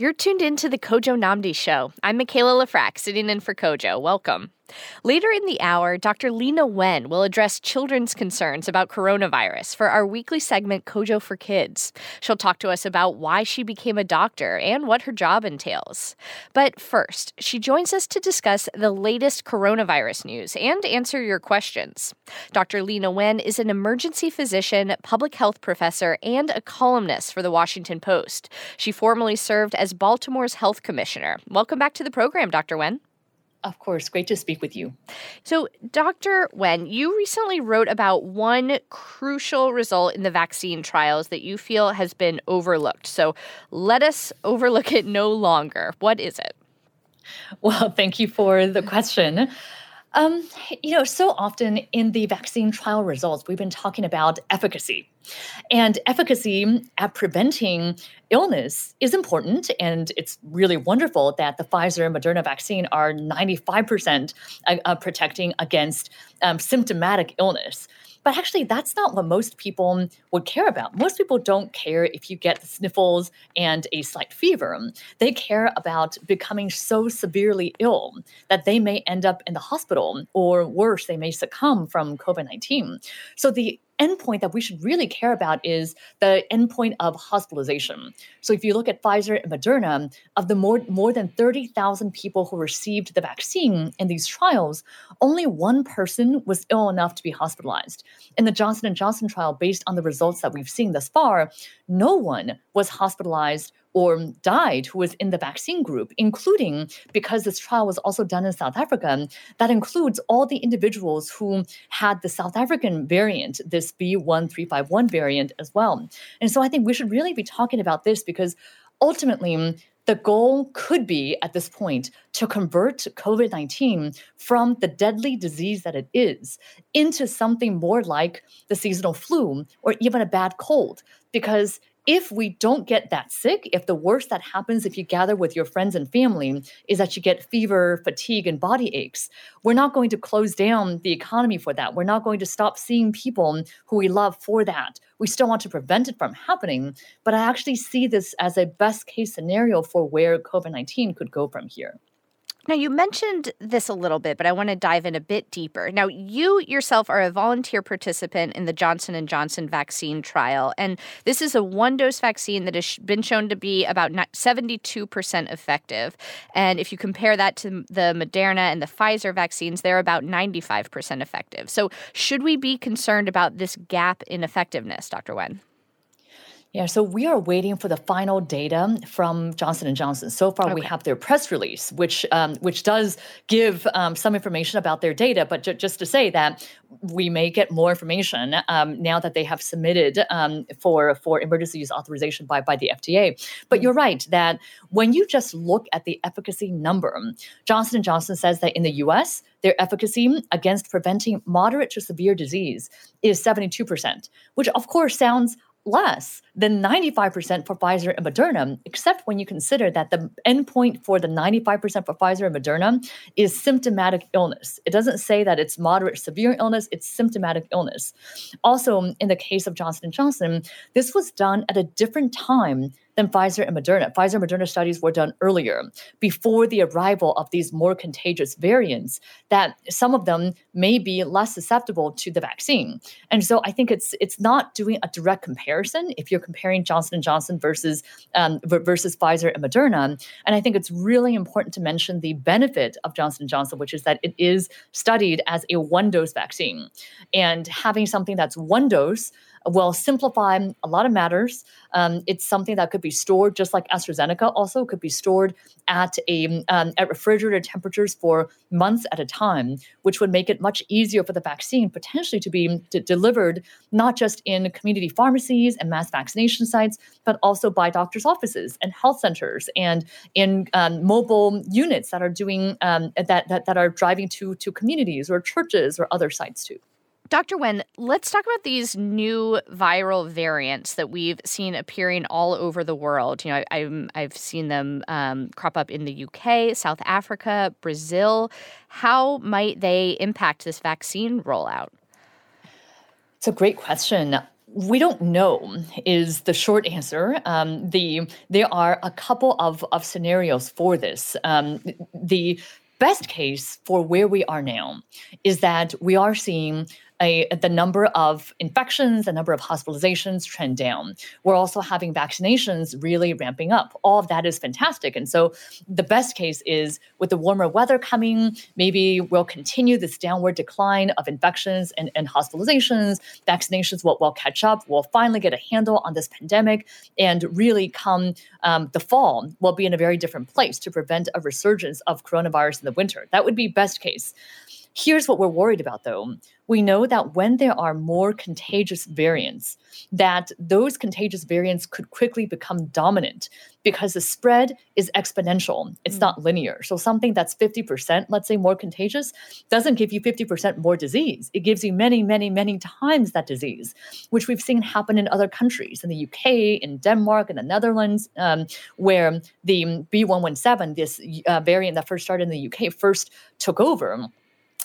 You're tuned in to the Kojo Nnamdi Show. I'm Michaela Lefrak, sitting in for Kojo. Welcome. Later in the hour, Dr. Leana Wen will address children's concerns about coronavirus for our weekly segment Kojo for Kids. She'll talk to us about why she became a doctor and what her job entails. But first, she joins us to discuss the latest coronavirus news and answer your questions. Dr. Leana Wen is an emergency physician, public health professor, and a columnist for the Washington Post. She formerly served as Baltimore's health commissioner. Welcome back to the program, Dr. Wen. Of course, great to speak with you. So, Dr. Wen, you recently wrote about one crucial result in the vaccine trials that you feel has been overlooked. So, let us overlook it no longer. What is it? Well, thank you for the question. Um, you know, so often in the vaccine trial results, we've been talking about efficacy. And efficacy at preventing illness is important. And it's really wonderful that the Pfizer and Moderna vaccine are 95% uh, uh, protecting against um, symptomatic illness. But actually, that's not what most people would care about. Most people don't care if you get the sniffles and a slight fever. They care about becoming so severely ill that they may end up in the hospital, or worse, they may succumb from COVID 19. So the endpoint that we should really care about is the endpoint of hospitalization. So if you look at Pfizer and Moderna, of the more, more than 30,000 people who received the vaccine in these trials, only one person was ill enough to be hospitalized. In the Johnson & Johnson trial, based on the results that we've seen thus far, no one was hospitalized or died who was in the vaccine group, including because this trial was also done in South Africa, that includes all the individuals who had the South African variant, this B1351 variant as well. And so I think we should really be talking about this because ultimately, the goal could be at this point to convert COVID 19 from the deadly disease that it is into something more like the seasonal flu or even a bad cold. Because if we don't get that sick, if the worst that happens if you gather with your friends and family is that you get fever, fatigue, and body aches, we're not going to close down the economy for that. We're not going to stop seeing people who we love for that. We still want to prevent it from happening. But I actually see this as a best case scenario for where COVID 19 could go from here. Now you mentioned this a little bit, but I want to dive in a bit deeper. Now you yourself are a volunteer participant in the Johnson Johnson vaccine trial, and this is a one-dose vaccine that has been shown to be about 72% effective. And if you compare that to the Moderna and the Pfizer vaccines, they're about 95% effective. So should we be concerned about this gap in effectiveness, Dr. Wen? Yeah, so we are waiting for the final data from Johnson and Johnson. So far, okay. we have their press release, which um, which does give um, some information about their data. But ju- just to say that we may get more information um, now that they have submitted um, for for emergency use authorization by by the FDA. But mm-hmm. you're right that when you just look at the efficacy number, Johnson and Johnson says that in the U.S. Their efficacy against preventing moderate to severe disease is 72%, which of course sounds less than 95% for Pfizer and Moderna, except when you consider that the endpoint for the 95% for Pfizer and Moderna is symptomatic illness. It doesn't say that it's moderate severe illness, it's symptomatic illness. Also, in the case of Johnson & Johnson, this was done at a different time than Pfizer and Moderna. Pfizer and Moderna studies were done earlier, before the arrival of these more contagious variants, that some of them may be less susceptible to the vaccine. And so I think it's it's not doing a direct comparison if you're comparing Johnson and Johnson versus um, versus Pfizer and Moderna. And I think it's really important to mention the benefit of Johnson and Johnson, which is that it is studied as a one dose vaccine, and having something that's one dose will simplify a lot of matters. Um, it's something that could be stored just like AstraZeneca also could be stored at a um, at refrigerator temperatures for months at a time, which would make it much easier for the vaccine potentially to be d- delivered not just in community pharmacies and mass vaccination sites, but also by doctors' offices and health centers and in um, mobile units that are doing um, that, that that are driving to to communities or churches or other sites too. Dr. Wen, let's talk about these new viral variants that we've seen appearing all over the world. You know, I, have seen them um, crop up in the UK, South Africa, Brazil. How might they impact this vaccine rollout? It's a great question. we don't know is the short answer. Um, the there are a couple of, of scenarios for this. Um, the best case for where we are now is that we are seeing a, the number of infections, the number of hospitalizations trend down. We're also having vaccinations really ramping up. All of that is fantastic. And so the best case is with the warmer weather coming, maybe we'll continue this downward decline of infections and, and hospitalizations. Vaccinations will, will catch up. We'll finally get a handle on this pandemic and really come um, the fall, we'll be in a very different place to prevent a resurgence of coronavirus in the winter. That would be best case. Here's what we're worried about though. We know that when there are more contagious variants, that those contagious variants could quickly become dominant because the spread is exponential. It's mm. not linear. So something that's 50%, let's say more contagious, doesn't give you 50% more disease. It gives you many, many, many times that disease, which we've seen happen in other countries, in the UK, in Denmark, in the Netherlands, um, where the B117, this uh, variant that first started in the UK, first took over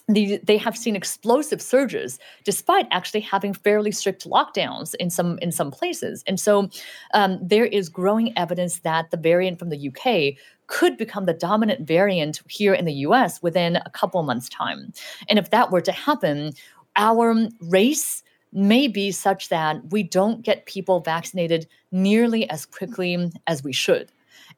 the, they have seen explosive surges despite actually having fairly strict lockdowns in some in some places. And so um, there is growing evidence that the variant from the uk could become the dominant variant here in the us within a couple months time. And if that were to happen our race may be such that we don't get people vaccinated nearly as quickly as we should.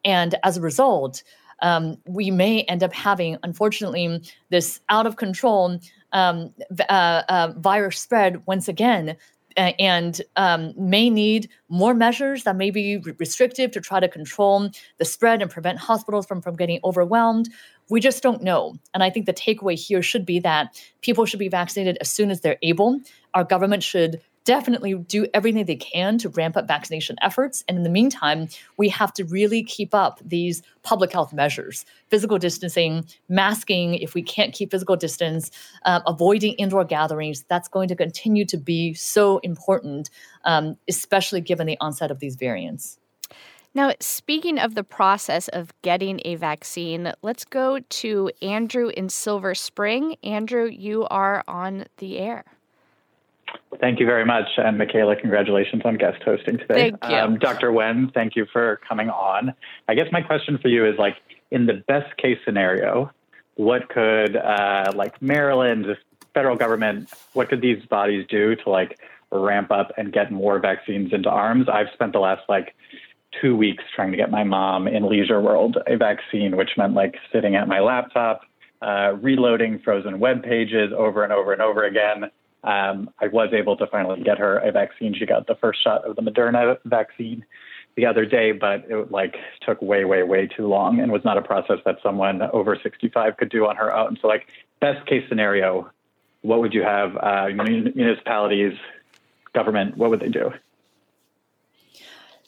And as a result um, we may end up having, unfortunately, this out of control um, uh, uh, virus spread once again. And um, may need more measures that may be restrictive to try to control the spread and prevent hospitals from, from getting overwhelmed. We just don't know. And I think the takeaway here should be that people should be vaccinated as soon as they're able. Our government should definitely do everything they can to ramp up vaccination efforts. And in the meantime, we have to really keep up these public health measures physical distancing, masking if we can't keep physical distance, uh, avoiding indoor gatherings. That's going to continue to be so important, um, especially given the onset of these variants. Now, speaking of the process of getting a vaccine, let's go to Andrew in Silver Spring. Andrew, you are on the air. Thank you very much. And Michaela, congratulations on guest hosting today. Thank you. Um, Dr. Wen, thank you for coming on. I guess my question for you is like, in the best case scenario, what could uh, like Maryland, the federal government, what could these bodies do to like ramp up and get more vaccines into arms? I've spent the last like two weeks trying to get my mom in Leisure World a vaccine, which meant like sitting at my laptop, uh, reloading frozen web pages over and over and over again um, I was able to finally get her a vaccine. She got the first shot of the Moderna vaccine the other day, but it like took way, way, way too long and was not a process that someone over 65 could do on her own. So, like best case scenario, what would you have? Uh, municipalities, government, what would they do?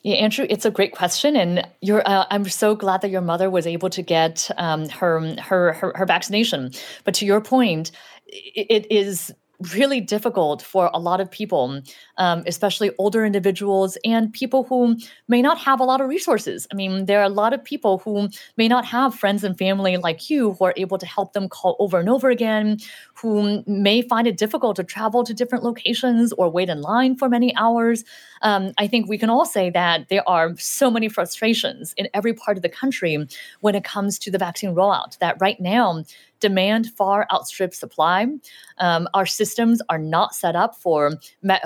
Yeah, Andrew, it's a great question, and. Uh, I'm so glad that your mother was able to get um, her, her, her her vaccination. But to your point, it, it is really difficult for a lot of people, um, especially older individuals and people who may not have a lot of resources. I mean, there are a lot of people who may not have friends and family like you who are able to help them call over and over again, who may find it difficult to travel to different locations or wait in line for many hours. Um, I think we can all say that there are so many frustrations in every part of the country when it comes to the vaccine rollout, that right now, demand far outstrips supply. Um, our systems are not set up for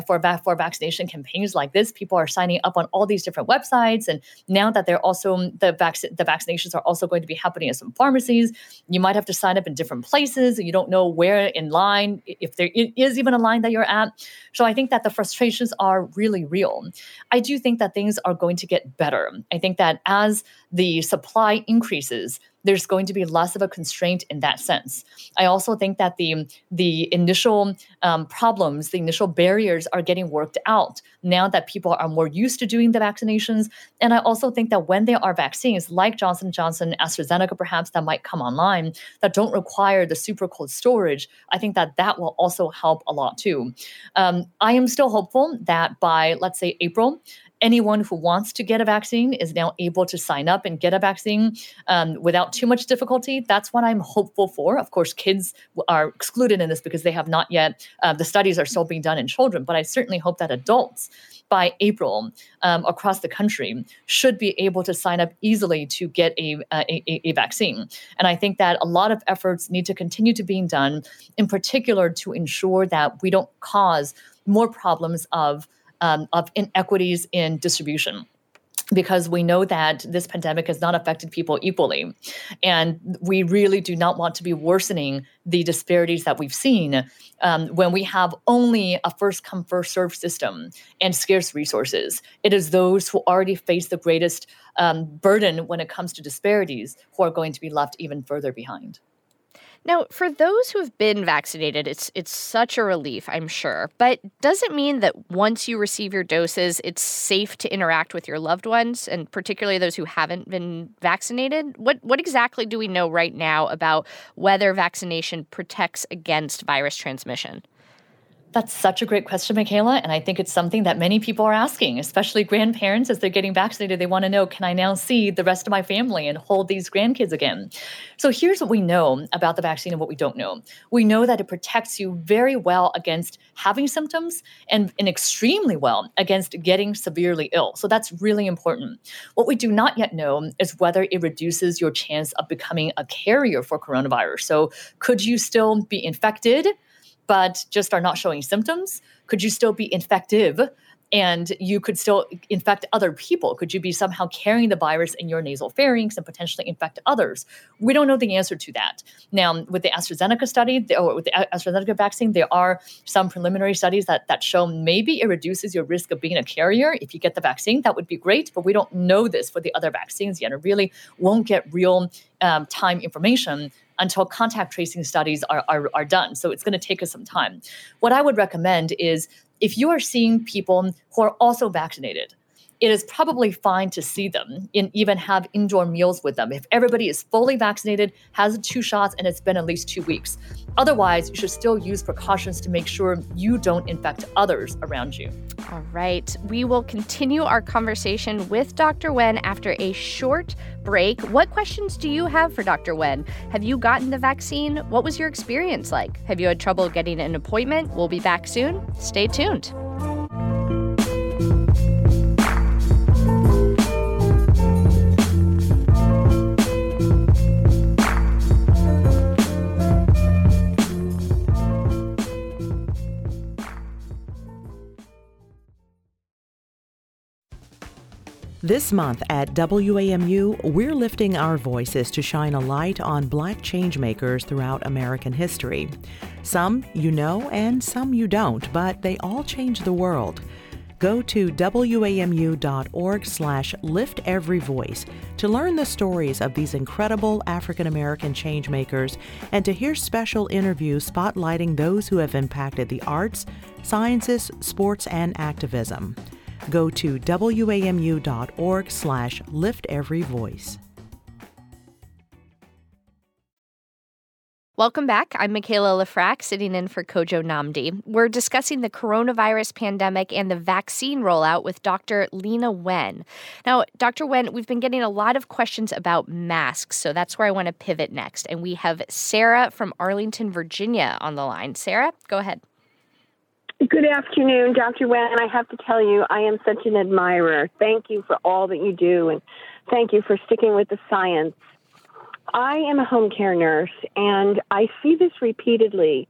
for for vaccination campaigns like this. People are signing up on all these different websites, and now that they're also the vac- the vaccinations are also going to be happening at some pharmacies, you might have to sign up in different places. You don't know where in line, if there is even a line that you're at. So I think that the frustrations are really real. I do think that things are going to get better. I think that as the supply increases, there's going to be less of a constraint in that sense. I also think that the the initial um, problems, the initial barriers are getting worked out now that people are more used to doing the vaccinations. And I also think that when there are vaccines like Johnson Johnson, AstraZeneca, perhaps that might come online that don't require the super cold storage, I think that that will also help a lot too. Um, I am still hopeful that by let's say April, anyone who wants to get a vaccine is now able to sign up and get a vaccine um, without too much difficulty. That's what I'm hopeful for. Of course, kids are excluded in this because they have not yet, uh, the studies are still being done in children, but I certainly hope that adults by April um, across the country should be able to sign up easily to get a, a, a, vaccine. And I think that a lot of efforts need to continue to being done, in particular to ensure that we don't cause more problems of um, of inequities in distribution because we know that this pandemic has not affected people equally. And we really do not want to be worsening the disparities that we've seen um, when we have only a first come, first serve system and scarce resources. It is those who already face the greatest um, burden when it comes to disparities who are going to be left even further behind. Now, for those who have been vaccinated, it's it's such a relief, I'm sure. But does it mean that once you receive your doses, it's safe to interact with your loved ones, and particularly those who haven't been vaccinated? What what exactly do we know right now about whether vaccination protects against virus transmission? That's such a great question, Michaela. And I think it's something that many people are asking, especially grandparents as they're getting vaccinated. They want to know can I now see the rest of my family and hold these grandkids again? So here's what we know about the vaccine and what we don't know. We know that it protects you very well against having symptoms and, and extremely well against getting severely ill. So that's really important. What we do not yet know is whether it reduces your chance of becoming a carrier for coronavirus. So could you still be infected? But just are not showing symptoms? Could you still be infective and you could still infect other people. Could you be somehow carrying the virus in your nasal pharynx and potentially infect others? We don't know the answer to that. Now, with the AstraZeneca study or with the AstraZeneca vaccine, there are some preliminary studies that, that show maybe it reduces your risk of being a carrier if you get the vaccine. That would be great, but we don't know this for the other vaccines yet. It really won't get real um, time information until contact tracing studies are, are, are done. So it's going to take us some time. What I would recommend is if you are seeing people who are also vaccinated, it is probably fine to see them and even have indoor meals with them if everybody is fully vaccinated, has two shots, and it's been at least two weeks. Otherwise, you should still use precautions to make sure you don't infect others around you. All right. We will continue our conversation with Dr. Wen after a short break. What questions do you have for Dr. Wen? Have you gotten the vaccine? What was your experience like? Have you had trouble getting an appointment? We'll be back soon. Stay tuned. This month at WAMU, we're lifting our voices to shine a light on black changemakers throughout American history. Some you know and some you don't, but they all change the world. Go to wamu.org slash lifteveryvoice to learn the stories of these incredible African American changemakers and to hear special interviews spotlighting those who have impacted the arts, sciences, sports, and activism. Go to wamu.org slash lift every voice. Welcome back. I'm Michaela Lefrak, sitting in for Kojo Nnamdi. We're discussing the coronavirus pandemic and the vaccine rollout with Dr. Leana Wen. Now, Dr. Wen, we've been getting a lot of questions about masks, so that's where I want to pivot next. And we have Sarah from Arlington, Virginia on the line. Sarah, go ahead. Good afternoon, Dr. Wen. I have to tell you, I am such an admirer. Thank you for all that you do, and thank you for sticking with the science. I am a home care nurse, and I see this repeatedly.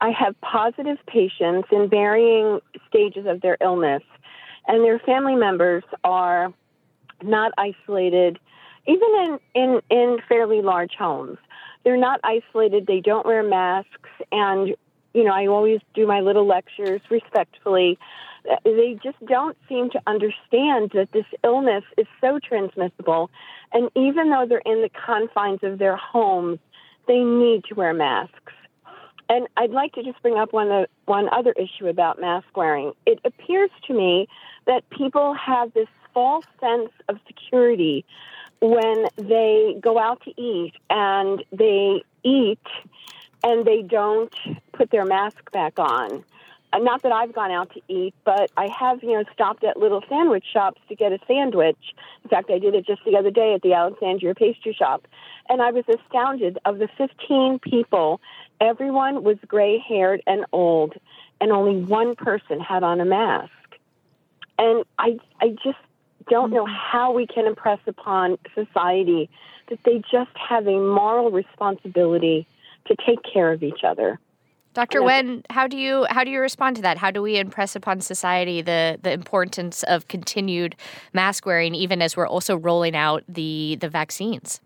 I have positive patients in varying stages of their illness, and their family members are not isolated, even in, in, in fairly large homes. They're not isolated, they don't wear masks, and you know, I always do my little lectures respectfully. They just don't seem to understand that this illness is so transmissible. And even though they're in the confines of their homes, they need to wear masks. And I'd like to just bring up one, uh, one other issue about mask wearing. It appears to me that people have this false sense of security when they go out to eat and they eat and they don't put their mask back on. uh, not that I've gone out to eat, but I have, you know, stopped at little sandwich shops to get a sandwich. In fact, I did it just the other day at the Alexandria pastry shop. And I was astounded of the 15 people, everyone was gray haired and old, and only one person had on a mask. And I, I just don't know how we can impress upon society that they just have a moral responsibility to take care of each other. Dr. Wen, how do you how do you respond to that? How do we impress upon society the the importance of continued mask wearing even as we're also rolling out the the vaccines?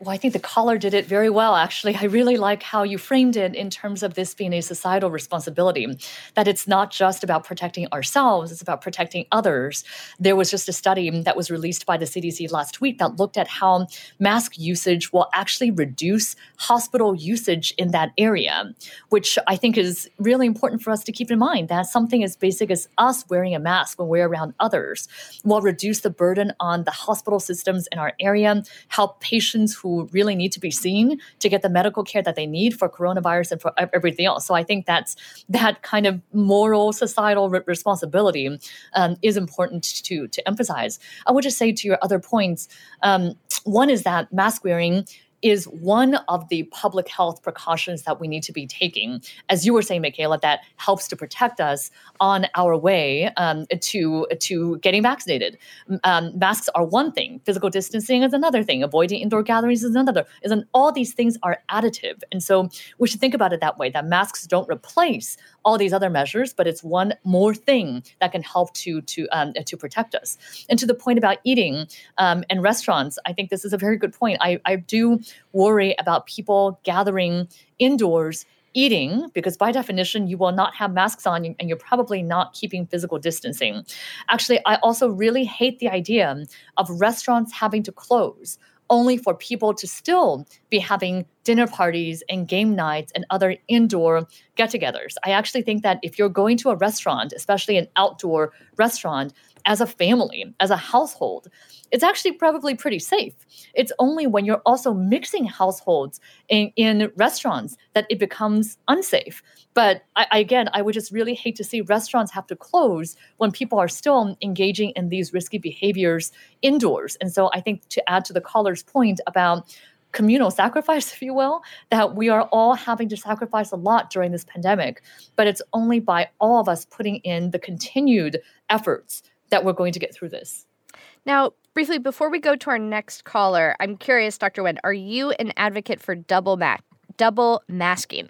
Well, I think the caller did it very well, actually. I really like how you framed it in terms of this being a societal responsibility, that it's not just about protecting ourselves, it's about protecting others. There was just a study that was released by the CDC last week that looked at how mask usage will actually reduce hospital usage in that area, which I think is really important for us to keep in mind that something as basic as us wearing a mask when we're around others will reduce the burden on the hospital systems in our area, help patients who really need to be seen to get the medical care that they need for coronavirus and for everything else. So I think that's that kind of moral societal re- responsibility um, is important to to emphasize. I would just say to your other points, um, one is that mask wearing is one of the public health precautions that we need to be taking. As you were saying, Michaela, that helps to protect us on our way um, to, to getting vaccinated. Um, masks are one thing, physical distancing is another thing, avoiding indoor gatherings is another. Isn't all these things are additive. And so we should think about it that way that masks don't replace all these other measures, but it's one more thing that can help to to um, to protect us. And to the point about eating um, and restaurants, I think this is a very good point. I, I do worry about people gathering indoors eating because by definition you will not have masks on and you're probably not keeping physical distancing actually i also really hate the idea of restaurants having to close only for people to still be having dinner parties and game nights and other indoor get togethers. I actually think that if you're going to a restaurant, especially an outdoor restaurant, as a family, as a household, it's actually probably pretty safe. It's only when you're also mixing households in, in restaurants that it becomes unsafe. But I, again, I would just really hate to see restaurants have to close when people are still engaging in these risky behaviors indoors. And so I think to add to the caller's point about communal sacrifice, if you will, that we are all having to sacrifice a lot during this pandemic. But it's only by all of us putting in the continued efforts that we're going to get through this. Now, briefly, before we go to our next caller, I'm curious, Dr. Wen, are you an advocate for double ma- double masking?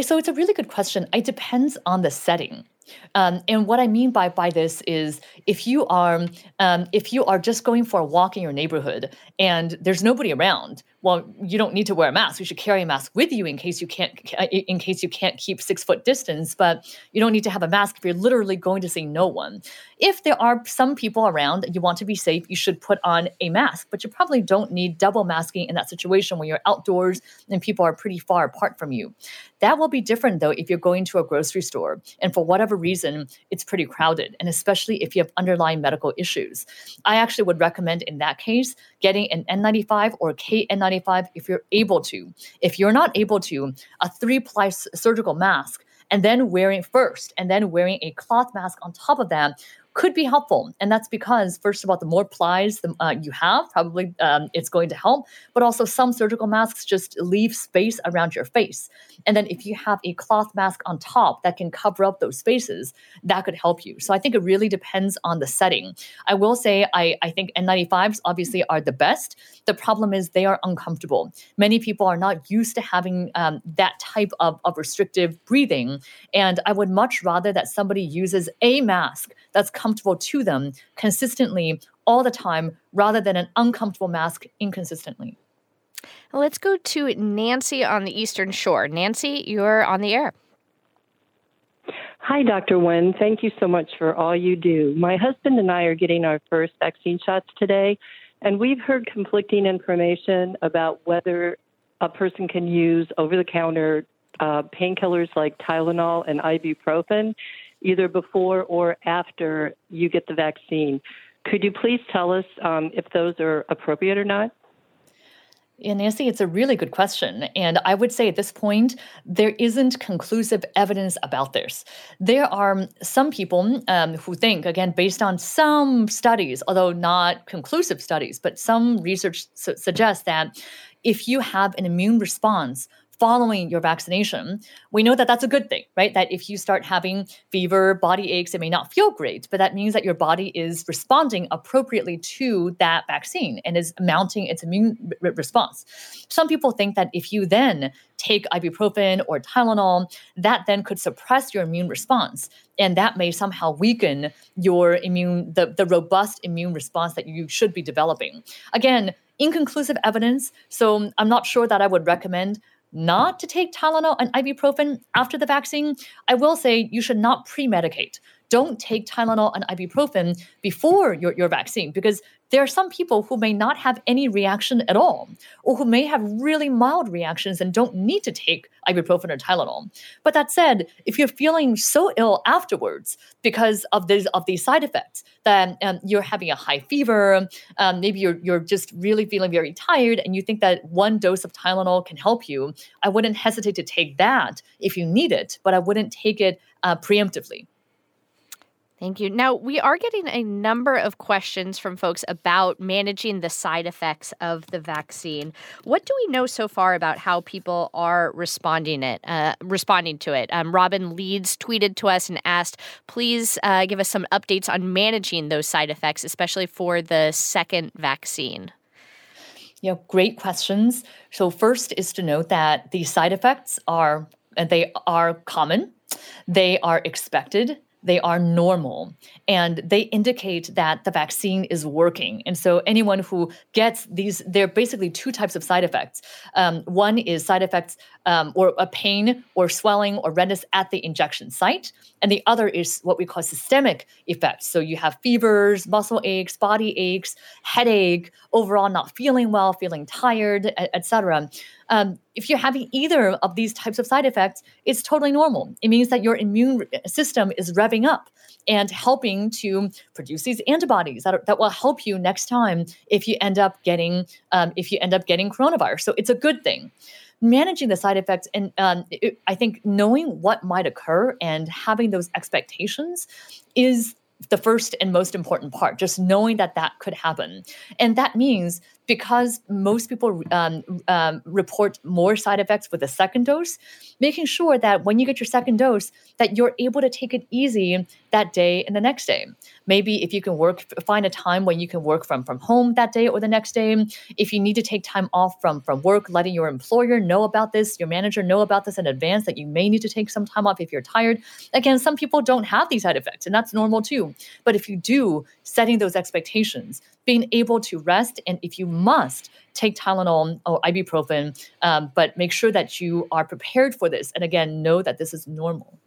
So it's a really good question. It depends on the setting. Um, and what I mean by by this is if you are um, if you are just going for a walk in your neighborhood and there's nobody around, well, you don't need to wear a mask. You should carry a mask with you in case you can't in case you can't keep six foot distance. But you don't need to have a mask if you're literally going to see no one. If there are some people around and you want to be safe, you should put on a mask. But you probably don't need double masking in that situation when you're outdoors and people are pretty far apart from you. That will be different though if you're going to a grocery store and for whatever reason it's pretty crowded, and especially if you have underlying medical issues. I actually would recommend in that case getting an N95 or KN95 if you're able to. If you're not able to, a three ply surgical mask and then wearing first and then wearing a cloth mask on top of that could be helpful. And that's because, first of all, the more plies the, uh, you have, probably um, it's going to help. But also, some surgical masks just leave space around your face. And then, if you have a cloth mask on top that can cover up those spaces, that could help you. So, I think it really depends on the setting. I will say, I, I think N95s obviously are the best. The problem is they are uncomfortable. Many people are not used to having um, that type of, of restrictive breathing. And I would much rather that somebody uses a mask that's comfortable to them consistently all the time rather than an uncomfortable mask inconsistently. Let's go to Nancy on the Eastern Shore. Nancy, you're on the air. Hi, Dr. Wen. Thank you so much for all you do. My husband and I are getting our first vaccine shots today, and we've heard conflicting information about whether a person can use over the counter uh, painkillers like Tylenol and ibuprofen either before or after you get the vaccine. Could you please tell us um, if those are appropriate or not? Yeah, Nancy, it's a really good question. And I would say at this point, there isn't conclusive evidence about this. There are some people um, who think, again, based on some studies, although not conclusive studies, but some research su- suggests that if you have an immune response following your vaccination, we know that that's a good thing, right? That if you start having fever, body aches, it may not feel great, but that means that your body is responding appropriately to that vaccine and is mounting its immune r- response. Some people think that if you then take ibuprofen or Tylenol, that then could suppress your immune response. And that may somehow weaken your immune, the, the robust immune response that you should be developing. Again, inconclusive evidence. So I'm not sure that I would recommend not to take Tylenol and ibuprofen after the vaccine, I will say you should not pre medicate. Don't take Tylenol and ibuprofen before your, your vaccine because there are some people who may not have any reaction at all, or who may have really mild reactions and don't need to take ibuprofen or Tylenol. But that said, if you're feeling so ill afterwards because of these of these side effects, that um, you're having a high fever, um, maybe you're you're just really feeling very tired, and you think that one dose of Tylenol can help you, I wouldn't hesitate to take that if you need it, but I wouldn't take it uh, preemptively. Thank you. Now, we are getting a number of questions from folks about managing the side effects of the vaccine. What do we know so far about how people are responding it, uh, responding to it? Um, Robin Leeds tweeted to us and asked, "Please uh, give us some updates on managing those side effects, especially for the second vaccine." Yeah, great questions. So first is to note that the side effects are they are common, they are expected, they are normal and they indicate that the vaccine is working. And so, anyone who gets these, there are basically two types of side effects. Um, one is side effects um, or a pain or swelling or redness at the injection site, and the other is what we call systemic effects. So, you have fevers, muscle aches, body aches, headache, overall not feeling well, feeling tired, etc. Um, if you're having either of these types of side effects, it's totally normal. It means that your immune system is revving up and helping to produce these antibodies that, are, that will help you next time if you end up getting um, if you end up getting coronavirus. So it's a good thing managing the side effects and um, it, i think knowing what might occur and having those expectations is the first and most important part just knowing that that could happen. And that means because most people um, um, report more side effects with a second dose making sure that when you get your second dose that you're able to take it easy that day and the next day. Maybe if you can work find a time when you can work from from home that day or the next day. If you need to take time off from from work letting your employer know about this your manager know about this in advance that you may need to take some time off if you're tired. Again some people don't have these side effects and that's normal too. But if you do setting those expectations being able to rest and if you must take tylenol or ibuprofen um, but make sure that you are prepared for this. And again know that this is normal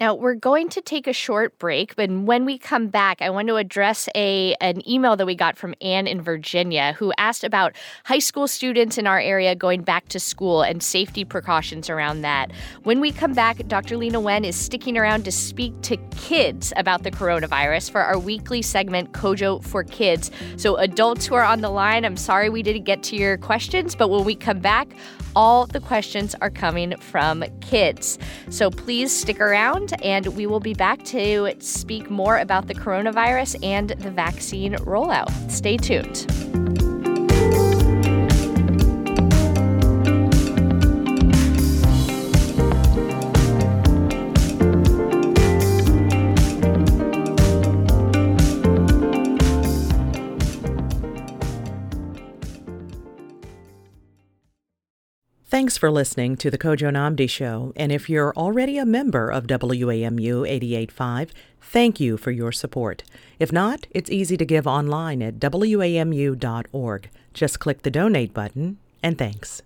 now, we're going to take a short break, but when we come back, I want to address a an email that we got from Anne in Virginia who asked about high school students in our area going back to school and safety precautions around that. When we come back, Dr. Leana Wen is sticking around to speak to kids about the coronavirus for our weekly segment Kojo for Kids. So, adults who are on the line, I'm sorry we didn't get to your questions, but when we come back, all the questions are coming from kids. So please stick around, and we will be back to speak more about the coronavirus and the vaccine rollout. Stay tuned. Thanks for listening to the Kojo Nnamdi Show. And if you're already a member of WAMU 88.5, thank you for your support. If not, it's easy to give online at WAMU.org. Just click the donate button, and thanks.